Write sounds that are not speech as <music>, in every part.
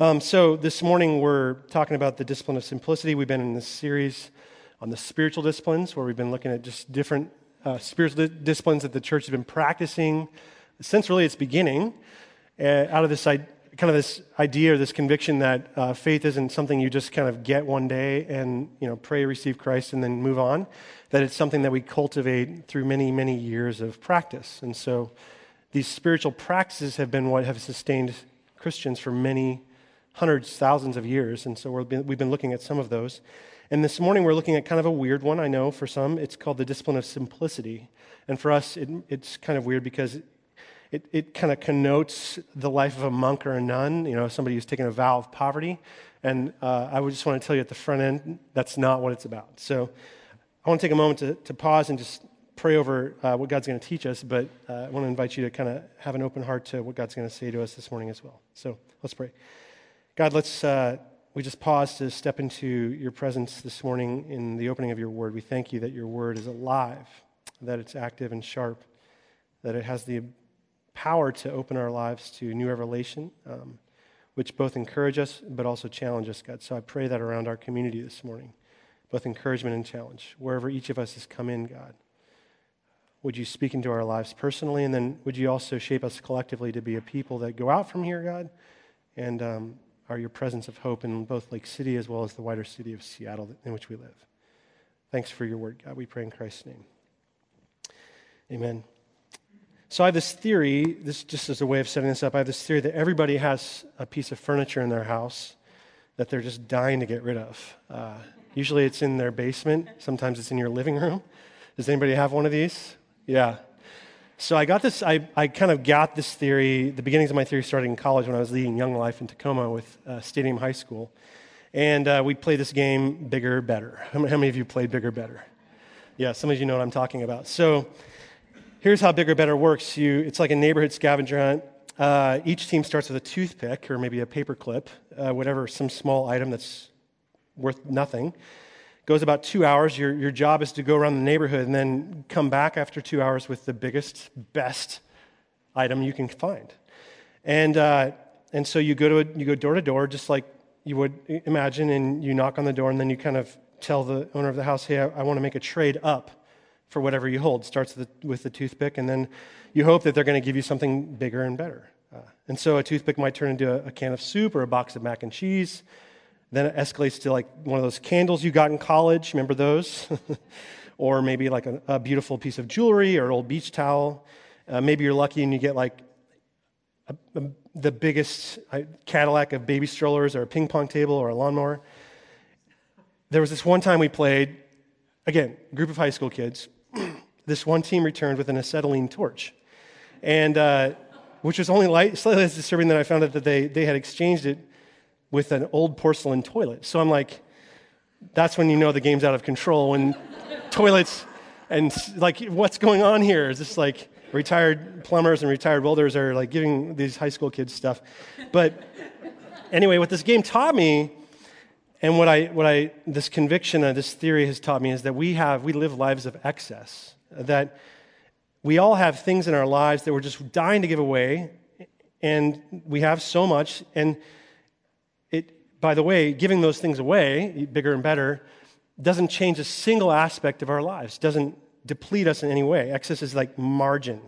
Um, so this morning we're talking about the discipline of simplicity. We've been in this series on the spiritual disciplines where we've been looking at just different uh, spiritual di- disciplines that the church has been practicing since really its beginning, uh, out of this kind of this idea or this conviction that uh, faith isn't something you just kind of get one day and you know pray, receive Christ, and then move on. That it's something that we cultivate through many, many years of practice. And so these spiritual practices have been what have sustained Christians for many hundreds, thousands of years. And so been, we've been looking at some of those. And this morning we're looking at kind of a weird one, I know, for some. It's called the discipline of simplicity. And for us, it, it's kind of weird because it, it kind of connotes the life of a monk or a nun, you know, somebody who's taken a vow of poverty. And uh, I would just want to tell you at the front end, that's not what it's about. So I want to take a moment to, to pause and just pray over uh, what God's going to teach us, but uh, I want to invite you to kind of have an open heart to what God's going to say to us this morning as well. So let's pray. God, let's uh, we just pause to step into your presence this morning in the opening of your word. We thank you that your word is alive, that it's active and sharp, that it has the power to open our lives to new revelation, um, which both encourage us but also challenge us, God. So I pray that around our community this morning, both encouragement and challenge, wherever each of us has come in, God. Would you speak into our lives personally? And then would you also shape us collectively to be a people that go out from here, God, and um, are your presence of hope in both Lake City as well as the wider city of Seattle in which we live? Thanks for your word, God. We pray in Christ's name. Amen. So I have this theory, this just as a way of setting this up, I have this theory that everybody has a piece of furniture in their house that they're just dying to get rid of. Uh, usually it's in their basement, sometimes it's in your living room. Does anybody have one of these? Yeah. So I got this, I, I kind of got this theory, the beginnings of my theory started in college when I was leading Young Life in Tacoma with uh, Stadium High School. And uh, we played this game, Bigger, Better. How many of you played Bigger, Better? Yeah, some of you know what I'm talking about. So here's how Bigger, Better works. You, it's like a neighborhood scavenger hunt. Uh, each team starts with a toothpick or maybe a paperclip, uh, whatever, some small item that's worth nothing goes about two hours. Your, your job is to go around the neighborhood and then come back after two hours with the biggest, best item you can find. And, uh, and so you go, to a, you go door to door, just like you would imagine, and you knock on the door, and then you kind of tell the owner of the house, hey, I, I want to make a trade up for whatever you hold. Starts with the, with the toothpick, and then you hope that they're going to give you something bigger and better. Uh, and so a toothpick might turn into a, a can of soup or a box of mac and cheese. Then it escalates to like one of those candles you got in college. Remember those? <laughs> or maybe like a, a, beautiful piece of jewelry or an old beach towel. Uh, maybe you're lucky and you get like a, a, the biggest Cadillac of baby strollers or a ping pong table or a lawnmower. There was this one time we played, again, group of high school kids. <clears throat> this one team returned with an acetylene torch. And, uh, which was only light, slightly less disturbing than I found out that they, they had exchanged it with an old porcelain toilet. So I'm like, that's when you know the game's out of control. When toilets and like, what's going on here? Is this like retired plumbers and retired welders are like giving these high school kids stuff? But anyway, what this game taught me, and what I, what I, this conviction and this theory has taught me is that we have, we live lives of excess. That we all have things in our lives that we're just dying to give away, and we have so much, and by the way, giving those things away, bigger and better, doesn't change a single aspect of our lives, doesn't deplete us in any way. Excess is like margin,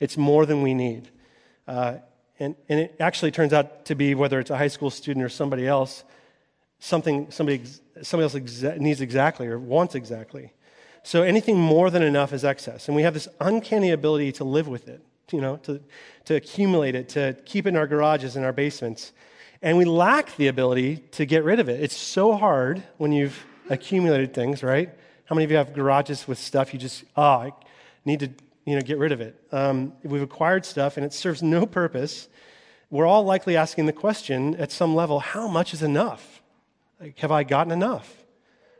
it's more than we need. Uh, and, and it actually turns out to be, whether it's a high school student or somebody else, something somebody, somebody else exa- needs exactly or wants exactly. So anything more than enough is excess. And we have this uncanny ability to live with it, you know, to, to accumulate it, to keep it in our garages and our basements and we lack the ability to get rid of it. It's so hard when you've accumulated things, right? How many of you have garages with stuff you just, oh, I need to you know, get rid of it? Um, we've acquired stuff and it serves no purpose. We're all likely asking the question at some level how much is enough? Like, have I gotten enough?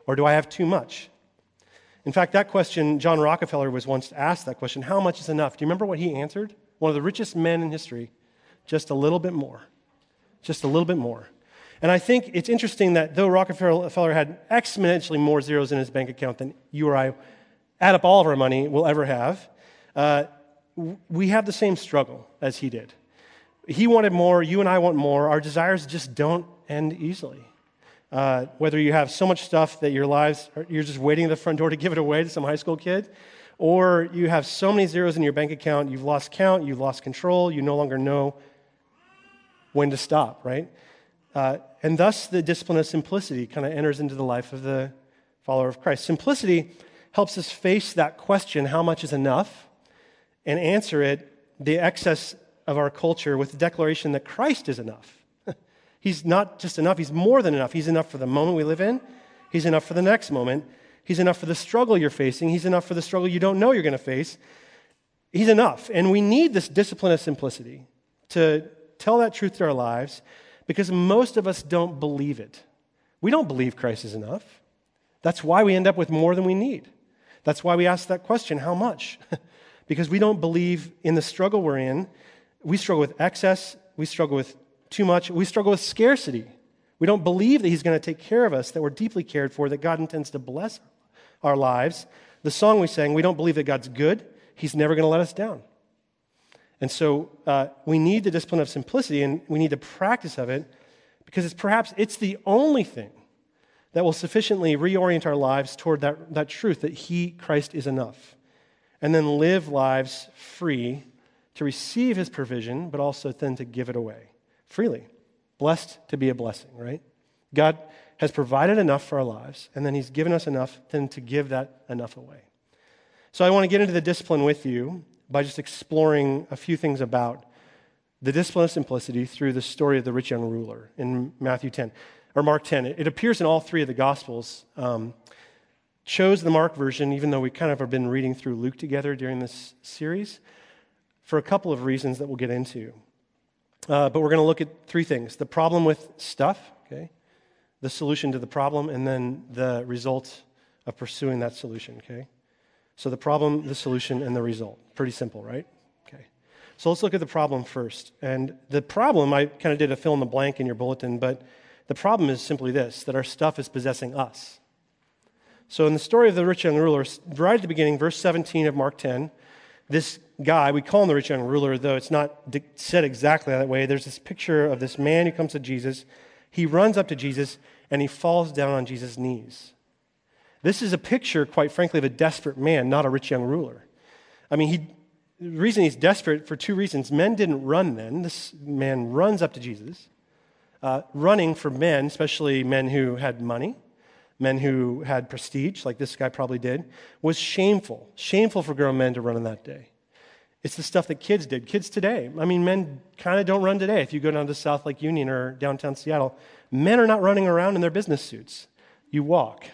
Or do I have too much? In fact, that question, John Rockefeller was once asked that question how much is enough? Do you remember what he answered? One of the richest men in history, just a little bit more just a little bit more. And I think it's interesting that though Rockefeller had exponentially more zeros in his bank account than you or I, add up all of our money, will ever have, uh, we have the same struggle as he did. He wanted more, you and I want more. Our desires just don't end easily. Uh, whether you have so much stuff that your lives, you're just waiting at the front door to <laughs> give it away to some high school kid, or you have so many zeros in your bank account, you've lost count, you've lost control, you no longer know when to stop, right? Uh, and thus, the discipline of simplicity kind of enters into the life of the follower of Christ. Simplicity helps us face that question, how much is enough, and answer it, the excess of our culture, with the declaration that Christ is enough. <laughs> he's not just enough, he's more than enough. He's enough for the moment we live in, he's enough for the next moment, he's enough for the struggle you're facing, he's enough for the struggle you don't know you're going to face. He's enough. And we need this discipline of simplicity to tell that truth to our lives because most of us don't believe it. We don't believe Christ is enough. That's why we end up with more than we need. That's why we ask that question how much? <laughs> because we don't believe in the struggle we're in. We struggle with excess, we struggle with too much, we struggle with scarcity. We don't believe that He's going to take care of us, that we're deeply cared for, that God intends to bless our lives. The song we sang, we don't believe that God's good, He's never going to let us down. And so uh, we need the discipline of simplicity and we need the practice of it because it's perhaps it's the only thing that will sufficiently reorient our lives toward that, that truth that He, Christ, is enough. And then live lives free to receive His provision, but also then to give it away freely. Blessed to be a blessing, right? God has provided enough for our lives, and then He's given us enough then to give that enough away. So I want to get into the discipline with you by just exploring a few things about the discipline of simplicity through the story of the rich young ruler in Matthew 10 or Mark 10. It, appears in all three of the Gospels. Um, chose the Mark version, even though we kind of have been reading through Luke together during this series, for a couple of reasons that we'll get into. Uh, but we're going to look at three things the problem with stuff, okay, the solution to the problem, and then the result of pursuing that solution, okay? So the problem, the solution, and the result. Pretty simple, right? Okay. So let's look at the problem first. And the problem, I kind of did a fill in the blank in your bulletin, but the problem is simply this that our stuff is possessing us. So in the story of the rich young ruler, right at the beginning, verse 17 of Mark 10, this guy, we call him the rich young ruler, though it's not said exactly that way. There's this picture of this man who comes to Jesus. He runs up to Jesus and he falls down on Jesus' knees. This is a picture, quite frankly, of a desperate man, not a rich young ruler. I mean, he, the reason he's desperate for two reasons. Men didn't run then. This man runs up to Jesus. Uh, running for men, especially men who had money, men who had prestige, like this guy probably did, was shameful. Shameful for grown men to run in that day. It's the stuff that kids did. Kids today, I mean, men kind of don't run today. If you go down to South Lake Union or downtown Seattle, men are not running around in their business suits. You walk.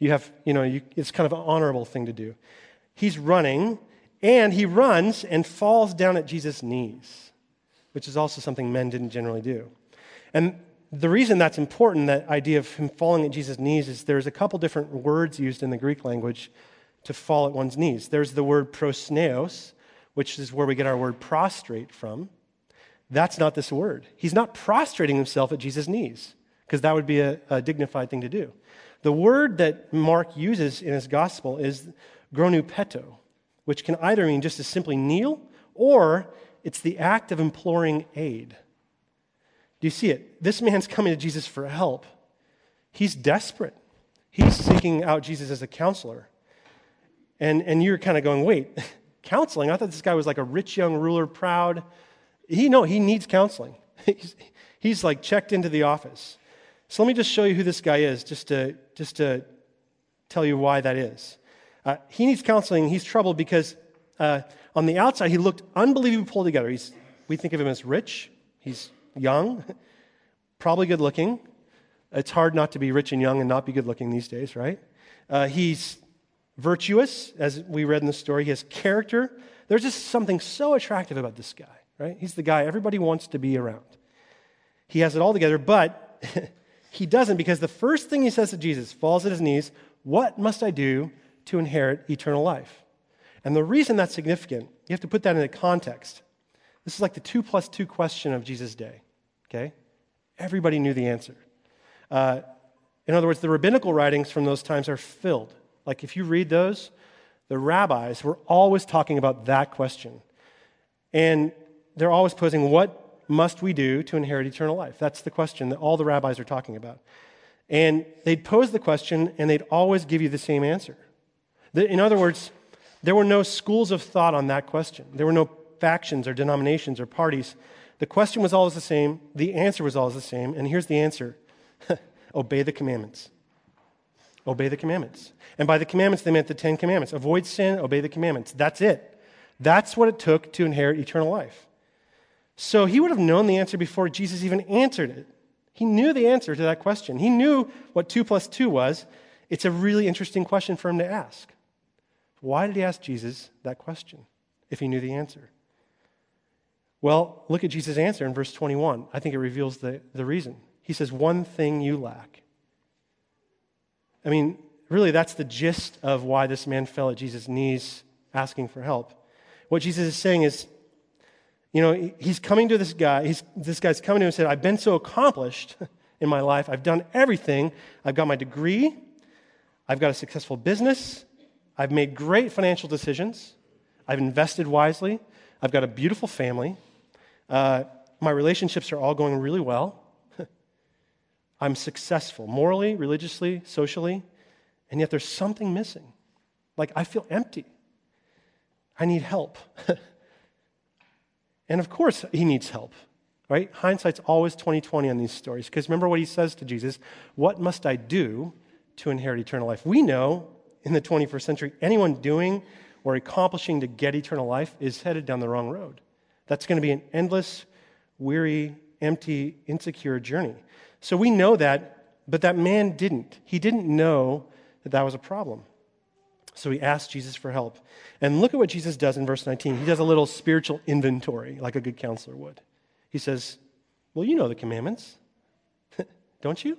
You have, you know, you, it's kind of an honorable thing to do. He's running, and he runs and falls down at Jesus' knees, which is also something men didn't generally do. And the reason that's important, that idea of him falling at Jesus' knees, is there's a couple different words used in the Greek language to fall at one's knees. There's the word prosneos, which is where we get our word prostrate from. That's not this word. He's not prostrating himself at Jesus' knees, because that would be a, a dignified thing to do. The word that Mark uses in his gospel is gonupeteo, which can either mean just to simply kneel or it's the act of imploring aid. Do you see it? This man's coming to Jesus for help. He's desperate. He's seeking out Jesus as a counselor. And, and you're kind of going, wait, <laughs> counseling? I thought this guy was like a rich young ruler, proud. He, no, he needs counseling. <laughs> He's, he's like checked into the office. So let me just show you who this guy is, just to, just to tell you why that is. Uh, he needs counseling. He's troubled because uh, on the outside, he looked unbelievably pulled together. He's, we think of him as rich, he's young, <laughs> probably good looking. It's hard not to be rich and young and not be good looking these days, right? Uh, he's virtuous, as we read in the story. He has character. There's just something so attractive about this guy, right? He's the guy everybody wants to be around. He has it all together, but <laughs> He doesn't because the first thing he says to Jesus falls at his knees What must I do to inherit eternal life? And the reason that's significant, you have to put that in a context. This is like the two plus two question of Jesus' day. Okay? Everybody knew the answer. Uh, in other words, the rabbinical writings from those times are filled. Like if you read those, the rabbis were always talking about that question. And they're always posing, What must we do to inherit eternal life? That's the question that all the rabbis are talking about. And they'd pose the question, and they'd always give you the same answer. In other words, there were no schools of thought on that question. There were no factions or denominations or parties. The question was always the same. The answer was always the same. And here's the answer <laughs> obey the commandments. Obey the commandments. And by the commandments, they meant the Ten Commandments. Avoid sin, obey the commandments. That's it. That's what it took to inherit eternal life. So he would have known the answer before Jesus even answered it. He knew the answer to that question. He knew what 2 plus 2 was. It's a really interesting question for him to ask. Why did he ask Jesus that question if he knew the answer? Well, look at Jesus' answer in verse 21. I think it reveals the, the reason. He says, One thing you lack. I mean, really, that's the gist of why this man fell at Jesus' knees asking for help. What Jesus is saying is, you know, he's coming to this guy, he's, this guy's coming to him and said, I've been so accomplished in my life. I've done everything. I've got my degree. I've got a successful business. I've made great financial decisions. I've invested wisely. I've got a beautiful family. Uh, my relationships are all going really well. <laughs> I'm successful morally, religiously, socially, and yet there's something missing. Like I feel empty. I need help. <laughs> and of course, he needs help, right? Hindsight's always 2020 on these stories. Because remember what he says to Jesus What must I do to inherit eternal life? We know in the 21st century, anyone doing or accomplishing to get eternal life is headed down the wrong road. That's going to be an endless, weary, empty, insecure journey. So we know that, but that man didn't. He didn't know that that was a problem. So he asked Jesus for help. And look at what Jesus does in verse 19. He does a little spiritual inventory, like a good counselor would. He says, Well, you know the commandments, <laughs> don't you?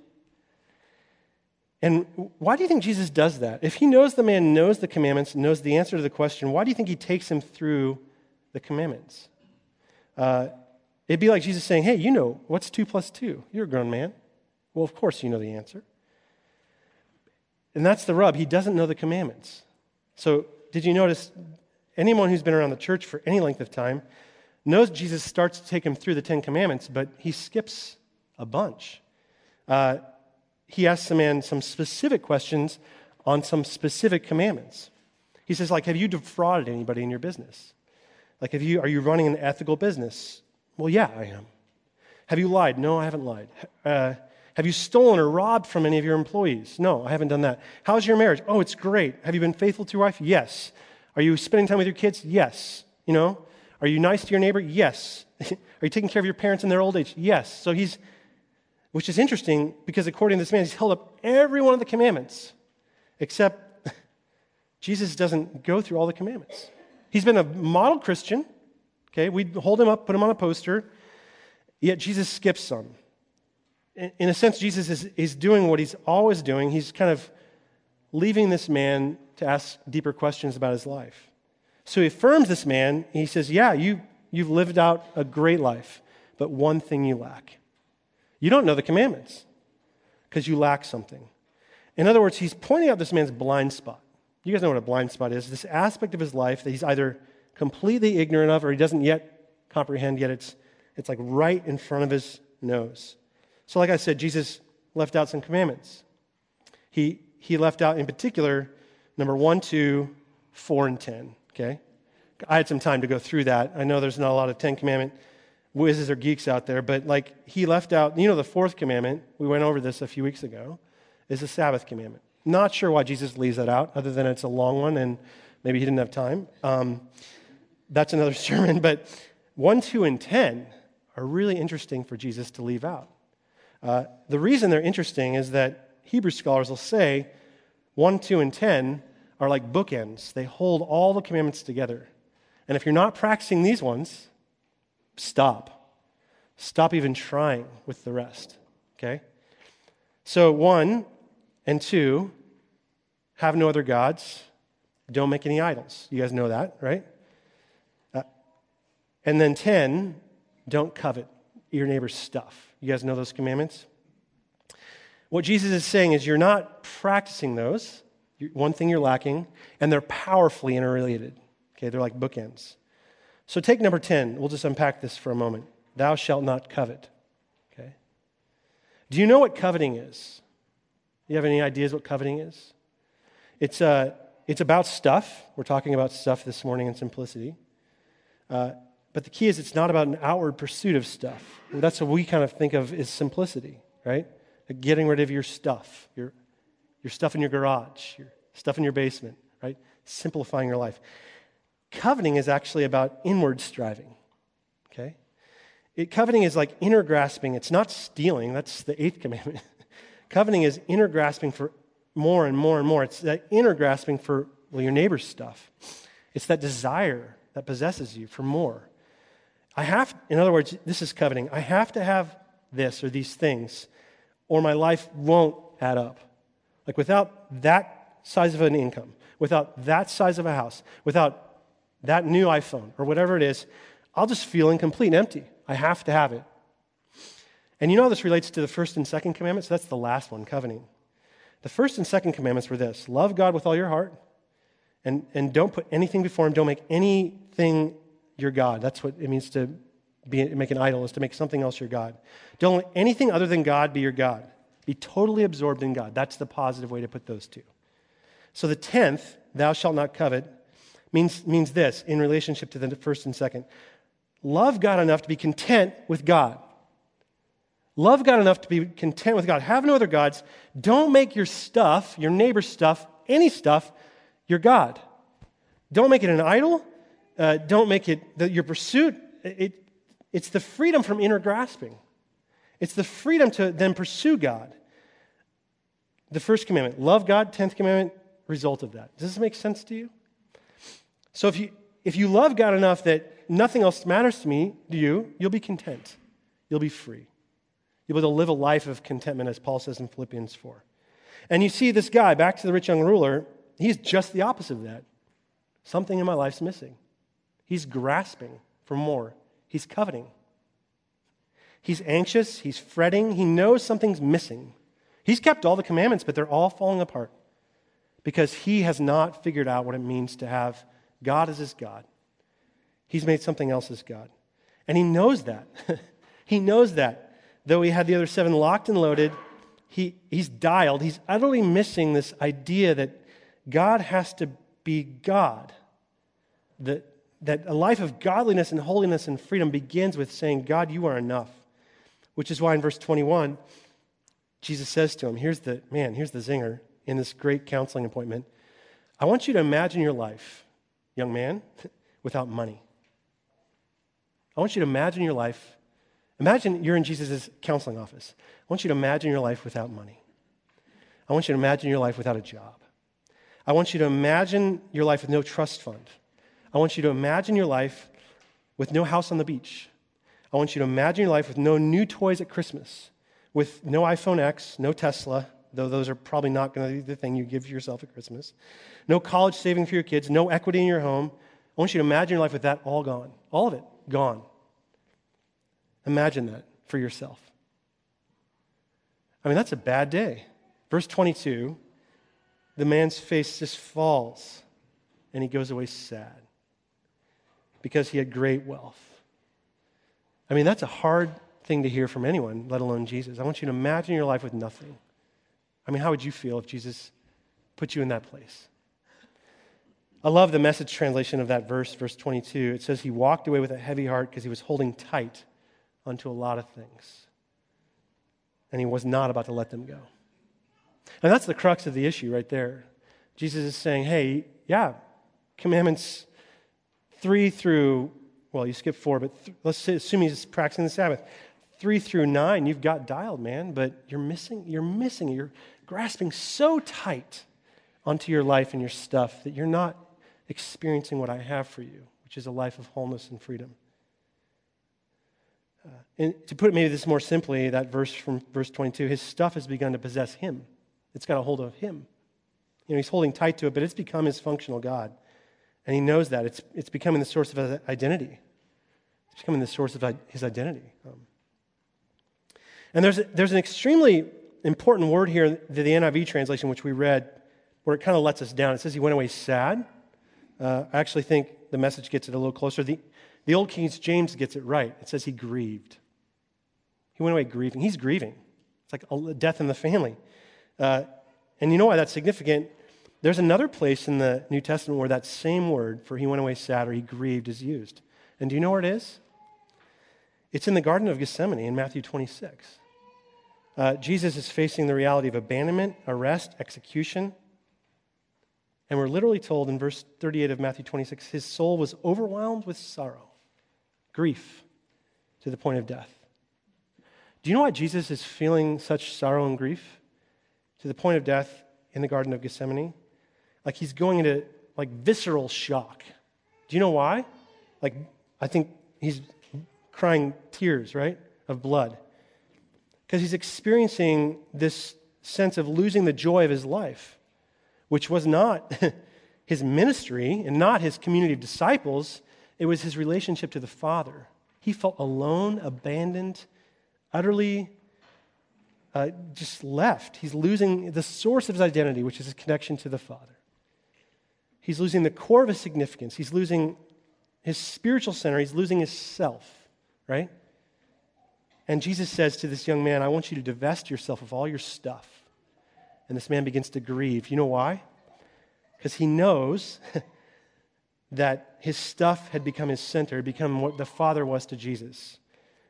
And why do you think Jesus does that? If he knows the man knows the commandments, knows the answer to the question, why do you think he takes him through the commandments? Uh, it'd be like Jesus saying, Hey, you know, what's two plus two? You're a grown man. Well, of course you know the answer. And that's the rub. He doesn't know the commandments. So, did you notice anyone who's been around the church for any length of time knows Jesus starts to take him through the Ten Commandments, but he skips a bunch. Uh, he asks the man some specific questions on some specific commandments. He says, like, have you defrauded anybody in your business? Like, have you, are you running an ethical business? Well, yeah, I am. Have you lied? No, I haven't lied. Uh, have you stolen or robbed from any of your employees? No, I haven't done that. How's your marriage? Oh, it's great. Have you been faithful to your wife? Yes. Are you spending time with your kids? Yes. You know, are you nice to your neighbor? Yes. <laughs> are you taking care of your parents in their old age? Yes. So he's, which is interesting because according to this man, he's held up every one of the commandments, except <laughs> Jesus doesn't go through all the commandments. He's been a model Christian. Okay, we hold him up, put him on a poster, yet Jesus skips some in a sense, Jesus is, is doing what he's always doing. He's kind of leaving this man to ask deeper questions about his life. So he affirms this man. He says, Yeah, you, you've lived out a great life, but one thing you lack. You don't know the commandments because you lack something. In other words, he's pointing out this man's blind spot. You guys know what a blind spot is this aspect of his life that he's either completely ignorant of or he doesn't yet comprehend, yet it's, it's like right in front of his nose. So, like I said, Jesus left out some commandments. He, he left out, in particular, number one, two, four, and 10. Okay? I had some time to go through that. I know there's not a lot of Ten Commandment whizzes or geeks out there, but like he left out, you know, the fourth commandment, we went over this a few weeks ago, is the Sabbath commandment. Not sure why Jesus leaves that out, other than it's a long one and maybe he didn't have time. Um, that's another <laughs> sermon, but 1, 2, and 10 are really interesting for Jesus to leave out. Uh, the reason they're interesting is that Hebrew scholars will say 1, 2, and 10 are like bookends. They hold all the commandments together. And if you're not practicing these ones, stop. Stop even trying with the rest. Okay? So, 1 and 2 have no other gods. Don't make any idols. You guys know that, right? Uh, and then 10, don't covet your neighbor's stuff. You guys know those commandments? What Jesus is saying is you're not practicing those. One thing you're lacking, and they're powerfully interrelated. Okay, they're like bookends. So take number 10. We'll just unpack this for a moment. Thou shalt not covet. Okay? Do you know what coveting is? Do you have any ideas what coveting is? It's, uh, it's about stuff. We're talking about stuff this morning in simplicity. Uh, but the key is it's not about an outward pursuit of stuff. That's what we kind of think of as simplicity, right? Like getting rid of your stuff, your, your stuff in your garage, your stuff in your basement, right? Simplifying your life. Coveting is actually about inward striving, okay? It, coveting is like inner grasping. It's not stealing, that's the eighth <laughs> commandment. coveting is inner grasping for more and more and more. It's that inner grasping for, well, your neighbor's stuff. It's that desire that possesses you for more. I have, in other words, this is coveting. I have to have this or these things, or my life won't add up. Like without that size of an income, without that size of a house, without that new iPhone or whatever it is, I'll just feel incomplete and empty. I have to have it. And you know this relates to the first and second commandments? That's the last one, coveting. The first and second commandments were this love God with all your heart, and, and don't put anything before Him. Don't make anything your God. That's what it means to be, make an idol, is to make something else your God. Don't let anything other than God be your God. Be totally absorbed in God. That's the positive way to put those two. So the tenth, thou shalt not covet, means, means this in relationship to the first and second. Love God enough to be content with God. Love God enough to be content with God. Have no other gods. Don't make your stuff, your neighbor's stuff, any stuff, your God. Don't make it an idol. Uh, don't make it the, your pursuit. It, it's the freedom from inner grasping. It's the freedom to then pursue God. The first commandment, love God, tenth commandment, result of that. Does this make sense to you? So if you if you love God enough that nothing else matters to me, to you, you'll be content. You'll be free. You'll be able to live a life of contentment, as Paul says in Philippians 4. And you see this guy, back to the rich young ruler, he's just the opposite of that. Something in my life's missing. He's grasping for more, he's coveting. He's anxious, he's fretting, he knows something's missing. He's kept all the commandments, but they're all falling apart because he has not figured out what it means to have God as his God. He's made something else his God. And he knows that. <laughs> he knows that. Though he had the other seven locked and loaded, he, he's dialed. He's utterly missing this idea that God has to be God. That that a life of godliness and holiness and freedom begins with saying, God, you are enough. Which is why in verse 21, Jesus says to him, here's the, man, here's the zinger in this great counseling appointment. I want you to imagine your life, young man, <laughs> without money. I want you to imagine your life. Imagine you're in Jesus' counseling office. I want you to imagine your life without money. I want you to imagine your life without a job. I want you to imagine your life with no trust fund. I want you to imagine your life with no house on the beach. I want you to imagine your life with no new toys at Christmas, with no iPhone X, no Tesla, though those are probably not going to be the thing you give yourself at Christmas, no college saving for your kids, no equity in your home. I want you to imagine your life with that all gone, all of it gone. Imagine that for yourself. I mean, that's a bad day. Verse 22 the man's face just falls and he goes away sad because he had great wealth. I mean, that's a hard thing to hear from anyone, let alone Jesus. I want you to imagine your life with nothing. I mean, how would you feel if Jesus put you in that place? I love the message translation of that verse, verse 22. It says, He walked away with a heavy heart because he was holding tight onto a lot of things. And he was not about to let them go. And that's the crux of the issue right there. Jesus is saying, Hey, yeah, commandments three through, well, you skip four, but th- let's assume he's practicing the Sabbath. Three through nine, you've got dialed, man, but you're missing, you're missing, you're grasping so tight onto your life and your stuff that you're not experiencing what I have for you, which is a life of wholeness and freedom. Uh, and to put it maybe this more simply, that verse from verse 22, his stuff has begun to possess him. It's got a hold of him. You know, he's holding tight to it, but it's become his functional God. And he knows that. It's, it's becoming the source of his identity. It's becoming the source of his identity. Um, and there's, there's an extremely important word here the, the NIV translation, which we read, where it kind of lets us down. It says he went away sad. Uh, I actually think the message gets it a little closer. The, the old King James gets it right. It says he grieved. He went away grieving. He's grieving. It's like a death in the family. Uh, and you know why that's significant? There's another place in the New Testament where that same word for he went away sad or he grieved is used. And do you know where it is? It's in the Garden of Gethsemane in Matthew 26. Uh, Jesus is facing the reality of abandonment, arrest, execution. And we're literally told in verse 38 of Matthew 26 his soul was overwhelmed with sorrow, grief, to the point of death. Do you know why Jesus is feeling such sorrow and grief to the point of death in the Garden of Gethsemane? Like he's going into like visceral shock. Do you know why? Like, I think he's crying tears, right, of blood. Because he's experiencing this sense of losing the joy of his life, which was not <laughs> his ministry and not his community of disciples, it was his relationship to the Father. He felt alone, abandoned, utterly uh, just left. He's losing the source of his identity, which is his connection to the Father. He's losing the core of his significance. He's losing his spiritual center. He's losing his self right? And Jesus says to this young man, I want you to divest yourself of all your stuff. And this man begins to grieve. You know why? Because he knows <laughs> that his stuff had become his center, become what the Father was to Jesus,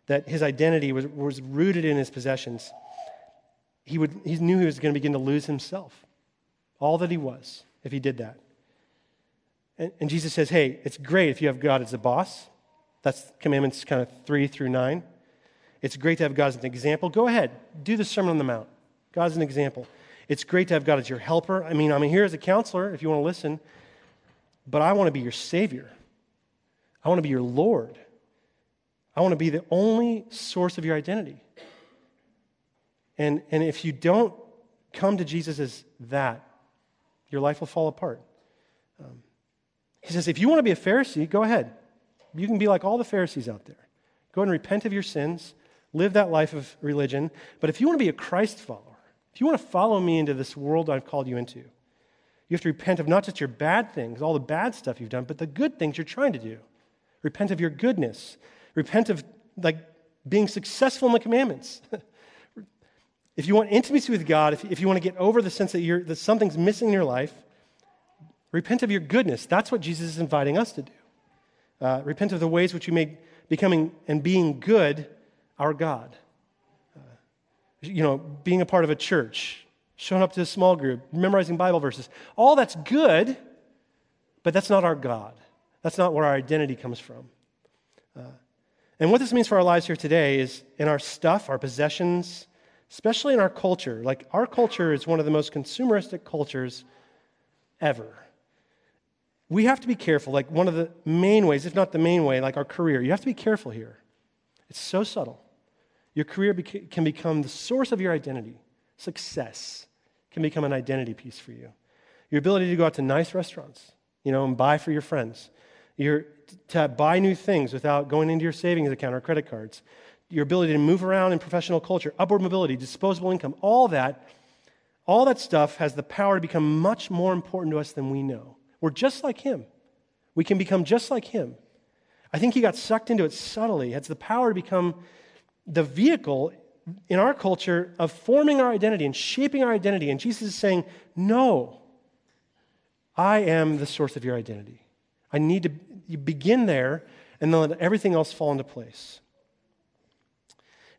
that his identity was, was rooted in his possessions. He, would, he knew he was going to begin to lose himself, all that he was, if he did that. And, and Jesus says, Hey, it's great if you have God as a boss. That's commandments kind of three through nine. It's great to have God as an example. Go ahead, do the Sermon on the Mount. God as an example. It's great to have God as your helper. I mean, I'm here as a counselor if you want to listen, but I want to be your Savior. I want to be your Lord. I want to be the only source of your identity. And, and if you don't come to Jesus as that, your life will fall apart. He says, if you want to be a Pharisee, go ahead. You can be like all the Pharisees out there. Go and repent of your sins, live that life of religion. But if you want to be a Christ follower, if you want to follow me into this world I've called you into, you have to repent of not just your bad things, all the bad stuff you've done, but the good things you're trying to do. Repent of your goodness. Repent of like being successful in the commandments. <laughs> if you want intimacy with God, if, if you want to get over the sense that, you're, that something's missing in your life, repent of your goodness. That's what Jesus is inviting us to do. Uh, repent of the ways which you make becoming and being good our God. Uh, you know, being a part of a church, showing up to a small group, memorizing Bible verses. All that's good, but that's not our God. That's not where our identity comes from. Uh, and what this means for our lives here today is in our stuff, our possessions, especially in our culture. Like, our culture is one of the most consumeristic cultures ever we have to be careful. Like one of the main ways, if not the main way, like our career, you have to be careful here. It's so subtle. Your career beca- can become the source of your identity. Success can become an identity piece for you. Your ability to go out to nice restaurants, you know, and buy for your friends. Your, to buy new things without going into your savings account or credit cards. Your ability to move around in professional culture, upward mobility, disposable income, all that, all that stuff has the power to become much more important to us than we know. We're just like him. We can become just like him. I think he got sucked into it subtly. It has the power to become the vehicle in our culture of forming our identity and shaping our identity. And Jesus is saying, No, I am the source of your identity. I need to you begin there and then let everything else fall into place.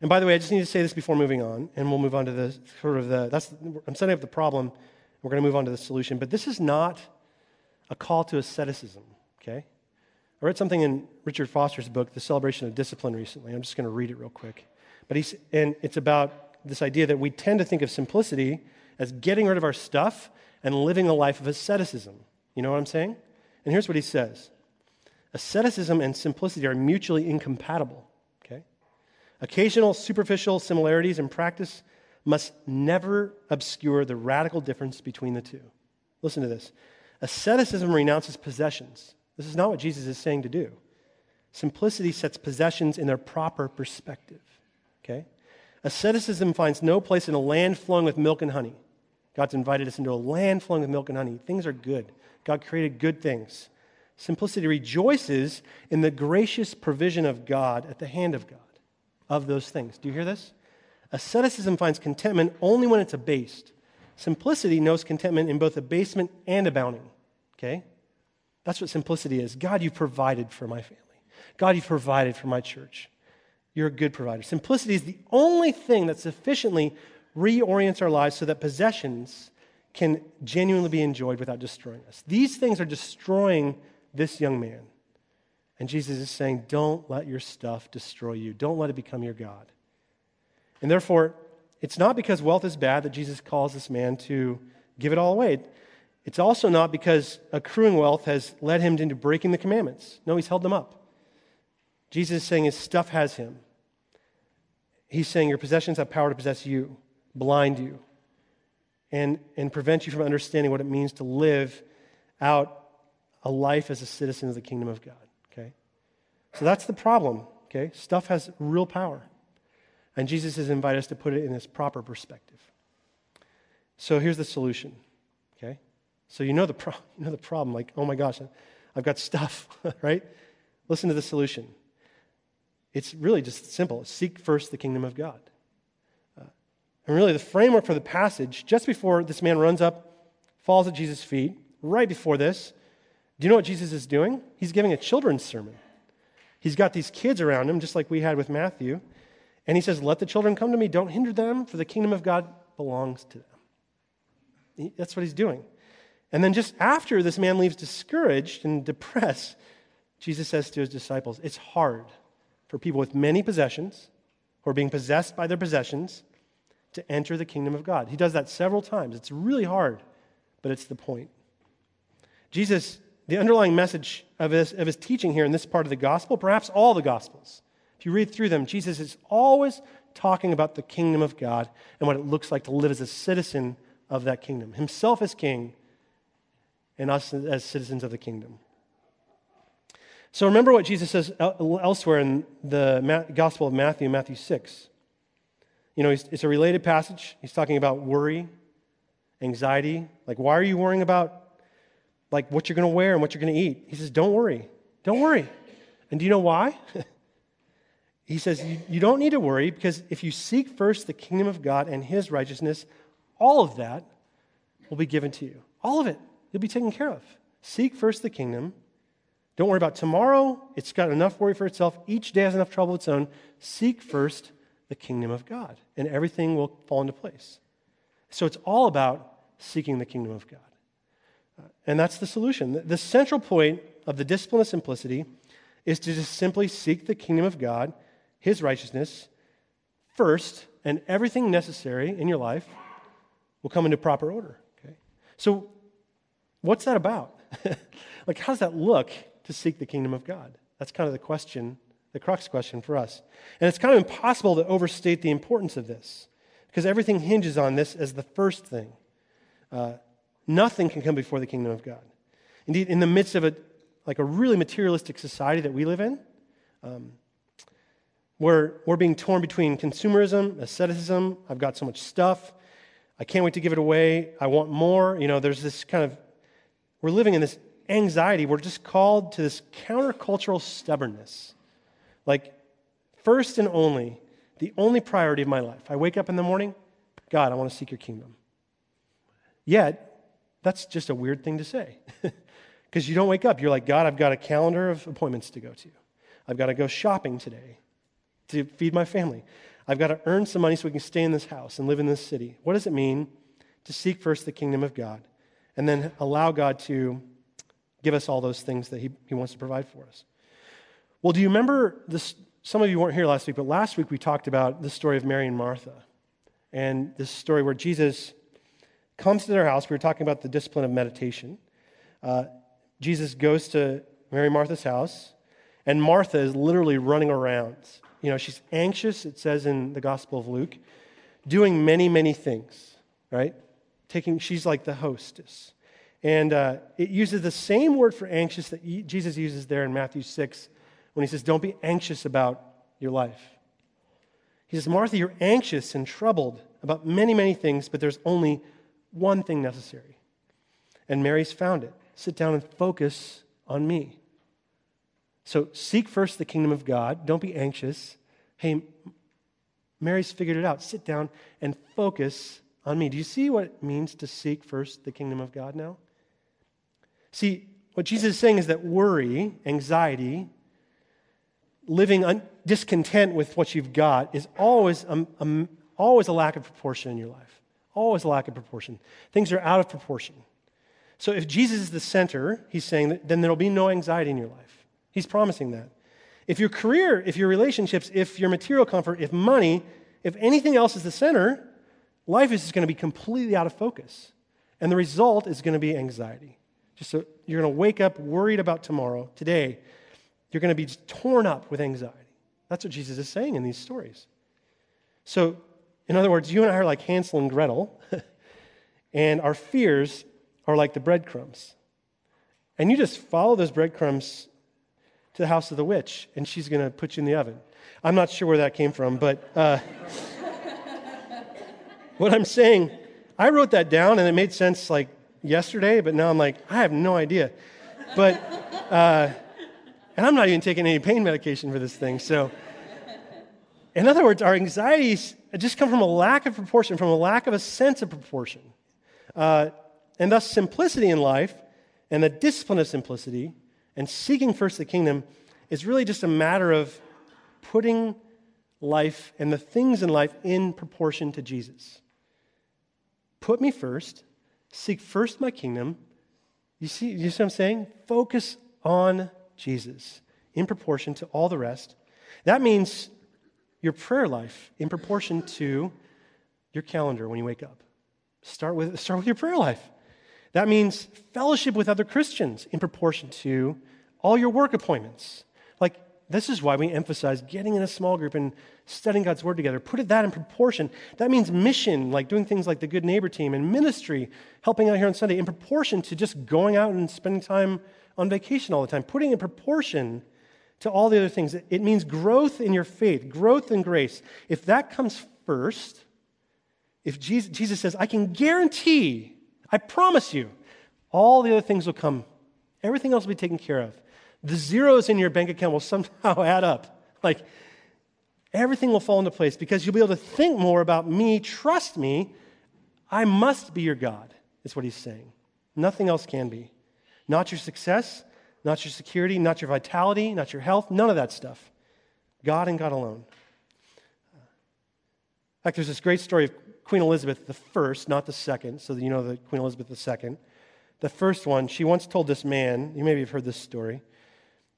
And by the way, I just need to say this before moving on, and we'll move on to the sort of the that's I'm setting up the problem. We're going to move on to the solution, but this is not a call to asceticism, okay? I read something in Richard Foster's book, The Celebration of Discipline, recently. I'm just going to read it real quick. But he's, and it's about this idea that we tend to think of simplicity as getting rid of our stuff and living a life of asceticism. You know what I'm saying? And here's what he says Asceticism and simplicity are mutually incompatible, okay? Occasional superficial similarities in practice must never obscure the radical difference between the two. Listen to this. Asceticism renounces possessions. This is not what Jesus is saying to do. Simplicity sets possessions in their proper perspective. Okay? Asceticism finds no place in a land flowing with milk and honey. God's invited us into a land flowing with milk and honey. Things are good. God created good things. Simplicity rejoices in the gracious provision of God at the hand of God of those things. Do you hear this? Asceticism finds contentment only when it's abased. Simplicity knows contentment in both abasement and abounding. Okay? That's what simplicity is. God, you've provided for my family. God, you've provided for my church. You're a good provider. Simplicity is the only thing that sufficiently reorients our lives so that possessions can genuinely be enjoyed without destroying us. These things are destroying this young man. And Jesus is saying, don't let your stuff destroy you. Don't let it become your God. And therefore, it's not because wealth is bad that Jesus calls this man to give it all away. It's also not because accruing wealth has led him into breaking the commandments. No, he's held them up. Jesus is saying his stuff has him. He's saying your possessions have power to possess you, blind you, and, and prevent you from understanding what it means to live out a life as a citizen of the kingdom of God. Okay? So that's the problem. Okay? Stuff has real power. And Jesus has invited us to put it in its proper perspective. So here's the solution. So you know the, pro- <laughs> you know the problem. Like, oh my gosh, I've got stuff, <laughs> right? Listen to the solution. It's really just simple seek first the kingdom of God. Uh, and really, the framework for the passage, just before this man runs up, falls at Jesus' feet, right before this, do you know what Jesus is doing? He's giving a children's sermon. He's got these kids around him, just like we had with Matthew. And he says, Let the children come to me, don't hinder them, for the kingdom of God belongs to them. That's what he's doing. And then just after this man leaves discouraged and depressed, Jesus says to his disciples, It's hard for people with many possessions who are being possessed by their possessions to enter the kingdom of God. He does that several times. It's really hard, but it's the point. Jesus, the underlying message of his, of his teaching here in this part of the gospel, perhaps all the gospels, if you read through them, Jesus is always talking about the kingdom of God and what it looks like to live as a citizen of that kingdom, himself as king and us as citizens of the kingdom. So remember what Jesus says elsewhere in the Gospel of Matthew, Matthew 6. You know, it's a related passage. He's talking about worry, anxiety. Like, why are you worrying about like what you're going to wear and what you're going to eat? He says, don't worry. Don't worry. And do you know why? <laughs> he says, you, you don't need to worry because if you seek first the kingdom of God and his righteousness, all of that will be given to you. All of it. You'll be taken care of. Seek first the kingdom don't worry about tomorrow. It's got enough worry for itself. Each day has enough trouble of its own. Seek first the kingdom of God, and everything will fall into place. So it's all about seeking the kingdom of God. Uh, and that's the solution. The, the central point of the discipline of simplicity is to just simply seek the kingdom of God, his righteousness, first, and everything necessary in your life will come into proper order. Okay? So, what's that about? <laughs> like, how does that look to seek the kingdom of God? That's kind of the question, the crux question for us. And it's kind of impossible to overstate the importance of this because everything hinges on this as the first thing. Uh, nothing can come before the kingdom of God. Indeed, in the midst of a like a really materialistic society that we live in, um, we're, we're being torn between consumerism, asceticism. I've got so much stuff. I can't wait to give it away. I want more. You know, there's this kind of, we're living in this anxiety, we're just called to this countercultural stubbornness. Like, first and only, the only priority of my life. I wake up in the morning, God, I want to seek your kingdom. Yet, that's just a weird thing to say. <laughs> Because you don't wake up, you're like, God, I've got a calendar of appointments to go to. I've got to go shopping today to feed my family. I've got to earn some money so we can stay in this house and live in this city. What does it mean to seek first the kingdom of God and then allow God to give us all those things that he, he wants to provide for us. Well, do you remember this? Some of you weren't here last week, but last week we talked about the story of Mary and Martha. And this story where Jesus comes to their house. We were talking about the discipline of meditation. Uh, Jesus goes to Mary Martha's house, and Martha is literally running around. You know, she's anxious, it says in the Gospel of Luke, doing many, many things, right? Taking, she's like the hostess. And uh, it uses the same word for anxious that Jesus uses there in Matthew 6 when he says, Don't be anxious about your life. He says, Martha, you're anxious and troubled about many, many things, but there's only one thing necessary. And Mary's found it. Sit down and focus on me. So seek first the kingdom of God. Don't be anxious. Hey, Mary's figured it out. Sit down and focus on me. Do you see what it means to seek first the kingdom of God now? See, what Jesus is saying is that worry, anxiety, living un- discontent with what you've got is always a, a, always a lack of proportion in your life. Always a lack of proportion. Things are out of proportion. So if Jesus is the center, he's saying that then there'll be no anxiety in your life. He's promising that. If your career, if your relationships, if your material comfort, if money, if anything else is the center, life is just going to be completely out of focus. And the result is going to be anxiety. Just so you're going to wake up worried about tomorrow. Today, you're going to be torn up with anxiety. That's what Jesus is saying in these stories. So, in other words, you and I are like Hansel and Gretel, <laughs> and our fears are like the breadcrumbs. And you just follow those breadcrumbs to the house of the witch, and she's going to put you in the oven. I'm not sure where that came from, but uh, <laughs> what I'm saying, I wrote that down, and it made sense like yesterday, but now I'm like, I have no idea. But, uh, and I'm not even taking any pain medication for this thing. So, in other words, our anxieties just come from a lack of proportion, from a lack of a sense of proportion. Uh, and thus, simplicity in life and the discipline of simplicity and seeking first the kingdom is really just a matter of putting life and the things in life in proportion to Jesus. Put me first, seek first my kingdom. You see, you see what I'm saying? Focus on Jesus in proportion to all the rest. That means your prayer life in proportion to your calendar when you wake up. Start with, start with your prayer life. That means fellowship with other Christians in proportion to all your work appointments. This is why we emphasize getting in a small group and studying God's Word together. Put it that in proportion. That means mission, like doing things like the Good Neighbor team, and ministry, helping out here on Sunday, in proportion to just going out and spending time on vacation all the time. Putting in proportion to all the other things. It means growth in your faith, growth in grace. If that comes first, if Jesus, Jesus says, I can guarantee, I promise you, all the other things will come. Everything else will be taken care of. The zeros in your bank account will somehow <laughs> add up. Like, everything will fall into place because you'll be able to think more about me. Trust me. I must be your God, is what he's saying. Nothing else can be. Not your success, not your security, not your vitality, not your health, none of that stuff. God and God alone. In fact, there's this great story of Queen Elizabeth I, not the second, so that you know the Queen Elizabeth II. The first one, she once told this man, you maybe have heard this story,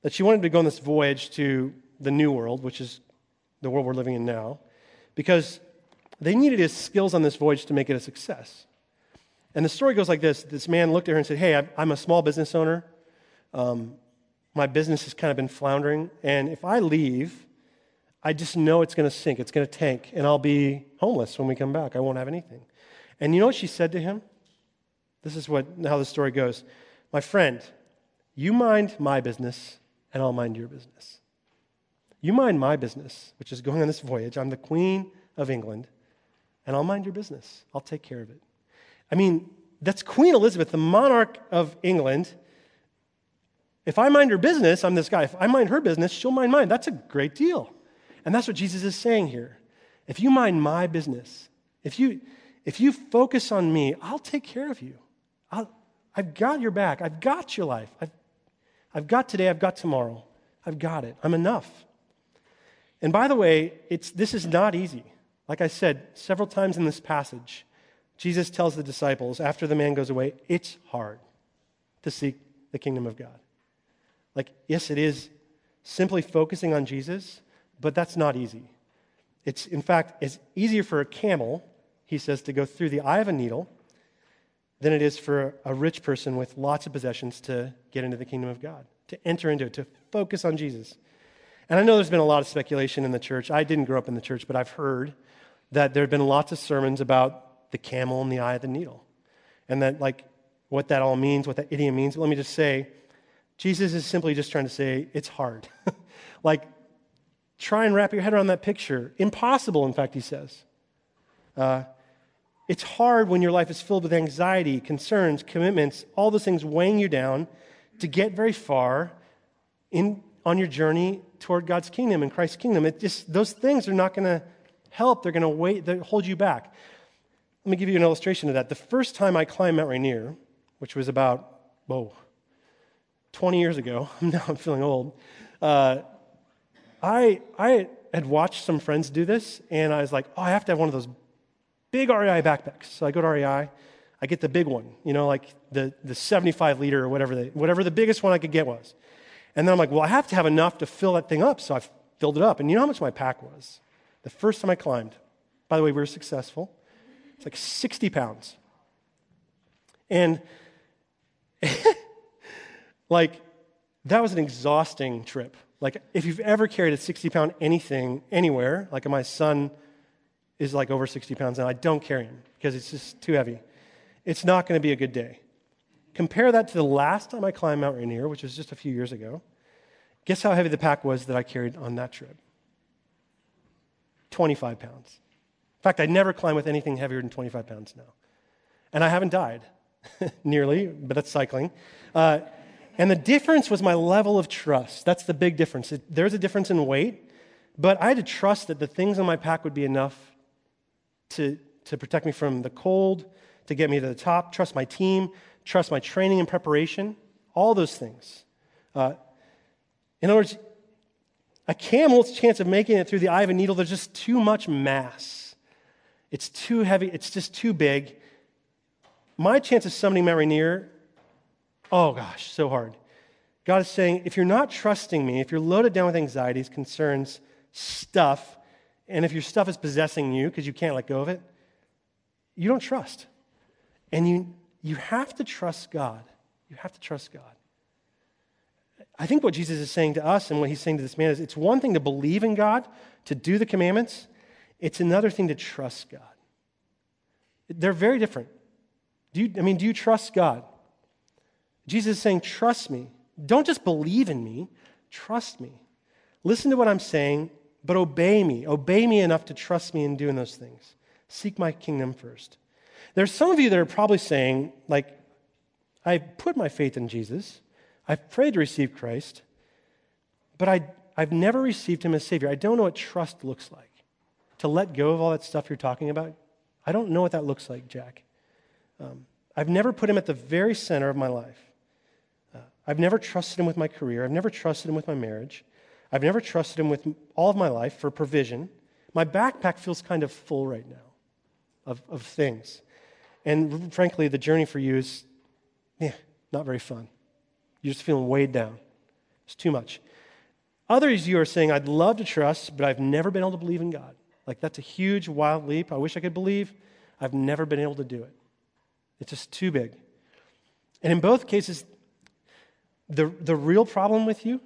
that she wanted to go on this voyage to the New World, which is the world we're living in now, because they needed his skills on this voyage to make it a success. And the story goes like this this man looked at her and said, Hey, I'm a small business owner. Um, my business has kind of been floundering. And if I leave, I just know it's going to sink, it's going to tank, and I'll be homeless when we come back. I won't have anything. And you know what she said to him? This is what, how the story goes. My friend, you mind my business, and I'll mind your business. You mind my business, which is going on this voyage. I'm the Queen of England, and I'll mind your business. I'll take care of it. I mean, that's Queen Elizabeth, the monarch of England. If I mind her business, I'm this guy. If I mind her business, she'll mind mine. That's a great deal. And that's what Jesus is saying here. If you mind my business, if you, if you focus on me, I'll take care of you. i have got your back. I've got your life. I've I've got today, I've got tomorrow. I've got it. I'm enough. And by the way, it's, this is not easy. Like I said several times in this passage, Jesus tells the disciples after the man goes away, it's hard to seek the kingdom of God. Like, yes, it is simply focusing on Jesus, but that's not easy. It's, in fact, it's easier for a camel, he says, to go through the eye of a needle than it is for a rich person with lots of possessions to get into the kingdom of God, to enter into it, to focus on Jesus. And I know there's been a lot of speculation in the church. I didn't grow up in the church, but I've heard that there have been lots of sermons about the camel in the eye of the needle. And that, like, what that all means, what that idiom means. But let me just say, Jesus is simply just trying to say it's hard. <laughs> like, try and wrap your head around that picture. Impossible, in fact, he says. Uh, it's hard when your life is filled with anxiety, concerns, commitments, all those things weighing you down, to get very far in, on your journey toward God's kingdom and Christ's kingdom. It just, those things are not going to help. They're going to wait, they hold you back. Let me give you an illustration of that. The first time I climbed Mount Rainier, which was about, whoa, 20 years ago, <laughs> now I'm feeling old, uh, I, I had watched some friends do this, and I was like, oh, I have to have one of those big REI backpacks. So I go to REI, I get the big one, you know, like the, the 75 liter or whatever, whatever the biggest one I could get was. And then I'm like, well, I have to have enough to fill that thing up. So I filled it up. And you know how much my pack was? The first time I climbed, by the way, we were successful. It's like 60 pounds. And <laughs> like, that was an exhausting trip. Like, if you've ever carried a 60 pound anything anywhere, like my son is like over 60 pounds and I don't carry him because it's just too heavy, it's not going to be a good day. Compare that to the last time I climbed Mount Rainier, which was just a few years ago. Guess how heavy the pack was that I carried on that trip? 25 pounds. In fact, I never climb with anything heavier than 25 pounds now. And I haven't died, <laughs> nearly, but that's cycling. Uh, and the difference was my level of trust. That's the big difference. It, there's a difference in weight, but I had to trust that the things on my pack would be enough to, to protect me from the cold, to get me to the top, trust my team, trust my training and preparation, all those things. Uh, in other words, a camel's chance of making it through the eye of a needle, there's just too much mass. It's too heavy, it's just too big. My chance of summoning Mount Rainier, oh gosh, so hard. God is saying, if you're not trusting me, if you're loaded down with anxieties, concerns, stuff, and if your stuff is possessing you because you can't let go of it, you don't trust. And you, you have to trust God. You have to trust God. I think what Jesus is saying to us and what he's saying to this man is it's one thing to believe in God, to do the commandments, it's another thing to trust God. They're very different. Do you, I mean, do you trust God? Jesus is saying, trust me. Don't just believe in me, trust me. Listen to what I'm saying, but obey me. Obey me enough to trust me in doing those things. Seek my kingdom first. There's some of you that are probably saying, like, I put my faith in Jesus. I've prayed to receive Christ, but I, I've never received him as Savior. I don't know what trust looks like. To let go of all that stuff you're talking about, I don't know what that looks like, Jack. Um, I've never put him at the very center of my life. Uh, I've never trusted him with my career. I've never trusted him with my marriage. I've never trusted him with all of my life for provision. My backpack feels kind of full right now of, of things. And frankly, the journey for you is, yeah, not very fun. You're just feeling weighed down. It's too much. Others you are saying, I'd love to trust, but I've never been able to believe in God. Like, that's a huge, wild leap. I wish I could believe. I've never been able to do it. It's just too big. And in both cases, the, the real problem with you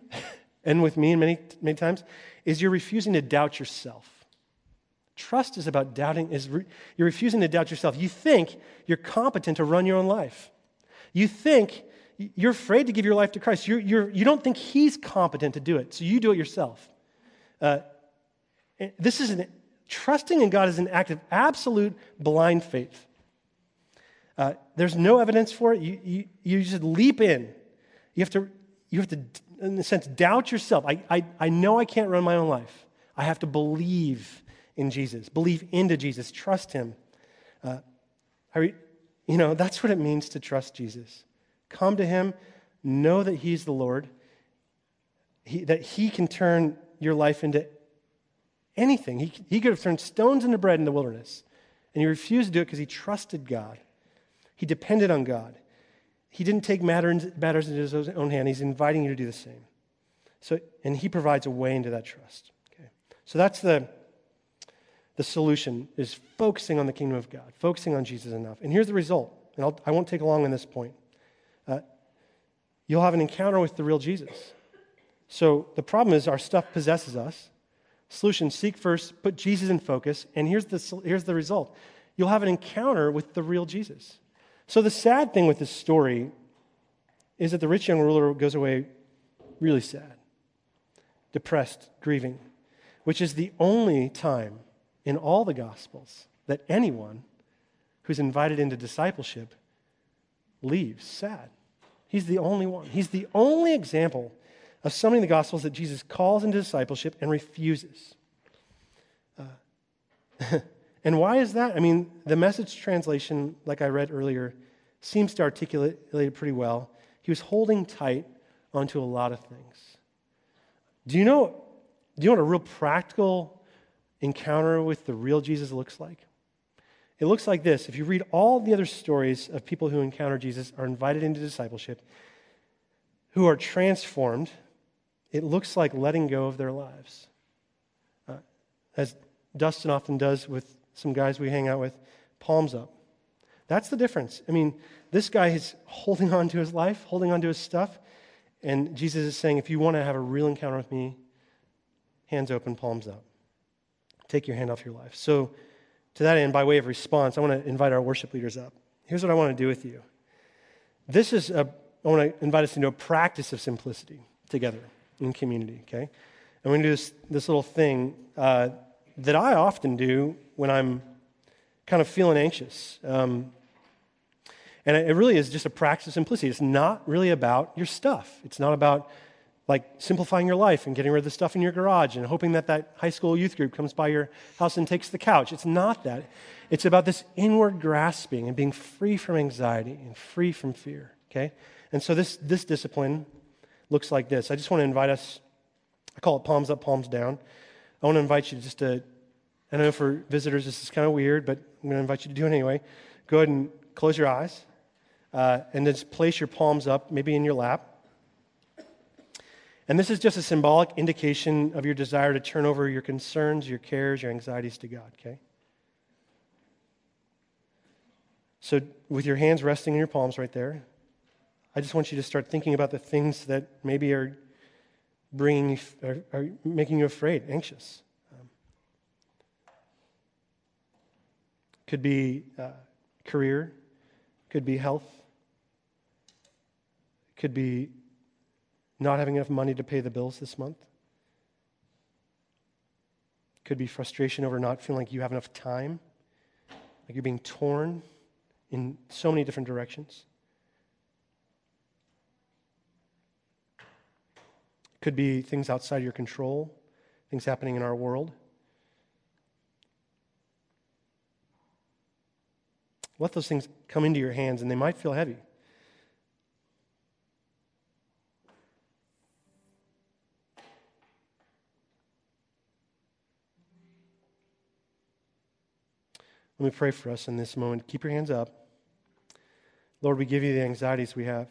and with me and many, many times is you're refusing to doubt yourself. Trust is about doubting, is re, you're refusing to doubt yourself. You think you're competent to run your own life. You think you're afraid to give your life to Christ. You're, you're, you don't think He's competent to do it, so you do it yourself. Uh, this is an, trusting in God is an act of absolute blind faith. Uh, there's no evidence for it. You, you, you just leap in. You have to, you have to, in a sense, doubt yourself. I, I, I know I can't run my own life. I have to believe in Jesus, believe into Jesus, trust Him. Uh, you know, that's what it means to trust Jesus. Come to Him, know that He's the Lord, he, that He can turn your life into anything. He, he could have turned stones into bread in the wilderness, and He refused to do it because He trusted God. He depended on God. He didn't take matters, matters into His own hand. He's inviting you to do the same. So, and He provides a way into that trust. Okay. So that's the the solution is focusing on the kingdom of God, focusing on Jesus enough. And here's the result, and I'll, I will not take long on this point. Uh, you'll have an encounter with the real Jesus. So the problem is our stuff possesses us. Solution seek first, put Jesus in focus, and here's the, here's the result you'll have an encounter with the real Jesus. So the sad thing with this story is that the rich young ruler goes away really sad, depressed, grieving, which is the only time in all the Gospels that anyone who's invited into discipleship leaves sad. He's the only one. He's the only example of somebody in the Gospels that Jesus calls into discipleship and refuses. Uh, <laughs> and why is that? I mean, the message translation, like I read earlier, seems to articulate it pretty well. He was holding tight onto a lot of things. Do you know, do you know what a real practical encounter with the real Jesus looks like? It looks like this. If you read all the other stories of people who encounter Jesus, are invited into discipleship, who are transformed, it looks like letting go of their lives. Uh, as Dustin often does with some guys we hang out with, palms up. That's the difference. I mean, this guy is holding <laughs> on to his life, holding on to his stuff, and Jesus is saying, if you want to have a real encounter with me, hands open, palms up. Take your hand off your life. So, to that end, by way of response, I want to invite our worship leaders up. Here's what I want to do with you. This is a, I want to invite us into a practice of simplicity together in community, okay? And we're going to do this, this little thing uh, that I often do when I'm kind of feeling anxious. Um, and it really is just a practice of simplicity. It's not really about your stuff. It's not about like simplifying your life and getting rid of the stuff in your garage and hoping that that high school youth group comes by your house and takes the couch. It's not that. It's about this inward grasping and being free from anxiety and free from fear, okay? And so this, this discipline looks like this. I just want to invite us, I call it palms up, palms down. I want to invite you just to, I know for visitors this is kind of weird, but I'm going to invite you to do it anyway. Go ahead and close your eyes uh, and just place your palms up, maybe in your lap. And this is just a symbolic indication of your desire to turn over your concerns, your cares, your anxieties to God, okay? So, with your hands resting in your palms right there, I just want you to start thinking about the things that maybe are bringing you, are, are making you afraid, anxious. Could be uh, career, could be health, could be not having enough money to pay the bills this month. Could be frustration over not feeling like you have enough time, like you're being torn in so many different directions. Could be things outside your control, things happening in our world. Let those things come into your hands, and they might feel heavy. Let me pray for us in this moment. Keep your hands up. Lord, we give you the anxieties we have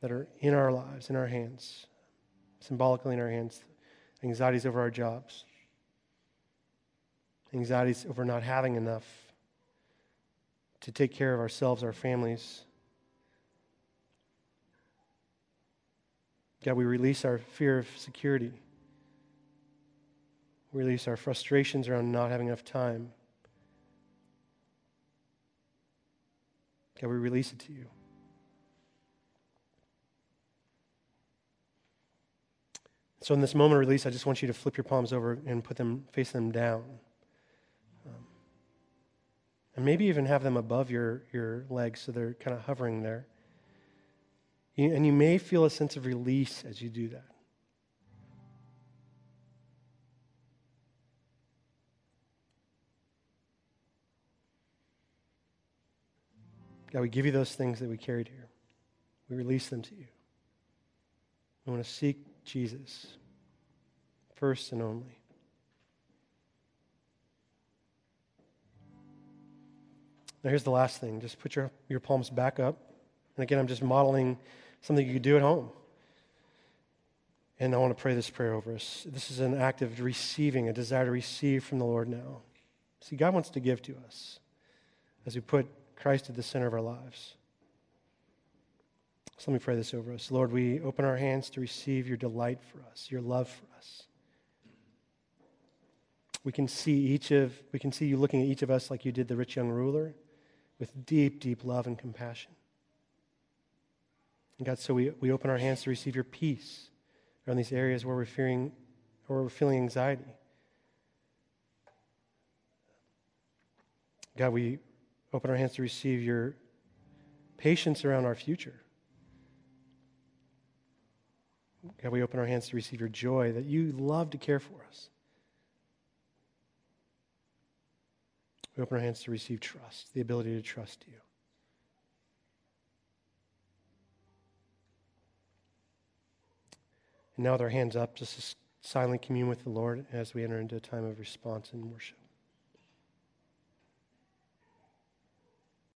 that are in our lives, in our hands, symbolically in our hands, anxieties over our jobs, anxieties over not having enough to take care of ourselves, our families. God, we release our fear of security. We release our frustrations around not having enough time. God, we release it to you. So, in this moment of release, I just want you to flip your palms over and put them, face them down. And maybe even have them above your, your legs so they're kind of hovering there. And you may feel a sense of release as you do that. God, we give you those things that we carried here. We release them to you. We want to seek Jesus first and only. Now, here's the last thing just put your, your palms back up. And again, I'm just modeling something you could do at home. And I want to pray this prayer over us. This is an act of receiving, a desire to receive from the Lord now. See, God wants to give to us as we put Christ at the center of our lives. So let me pray this over us. Lord, we open our hands to receive your delight for us, your love for us. We can see each of we can see you looking at each of us like you did the rich young ruler with deep, deep love and compassion. And God, so we, we open our hands to receive your peace around these areas where we're fearing or we're feeling anxiety. God, we open our hands to receive your patience around our future. God, we open our hands to receive your joy that you love to care for us. We open our hands to receive trust, the ability to trust you. And now with our hands up, just silently commune with the Lord as we enter into a time of response and worship.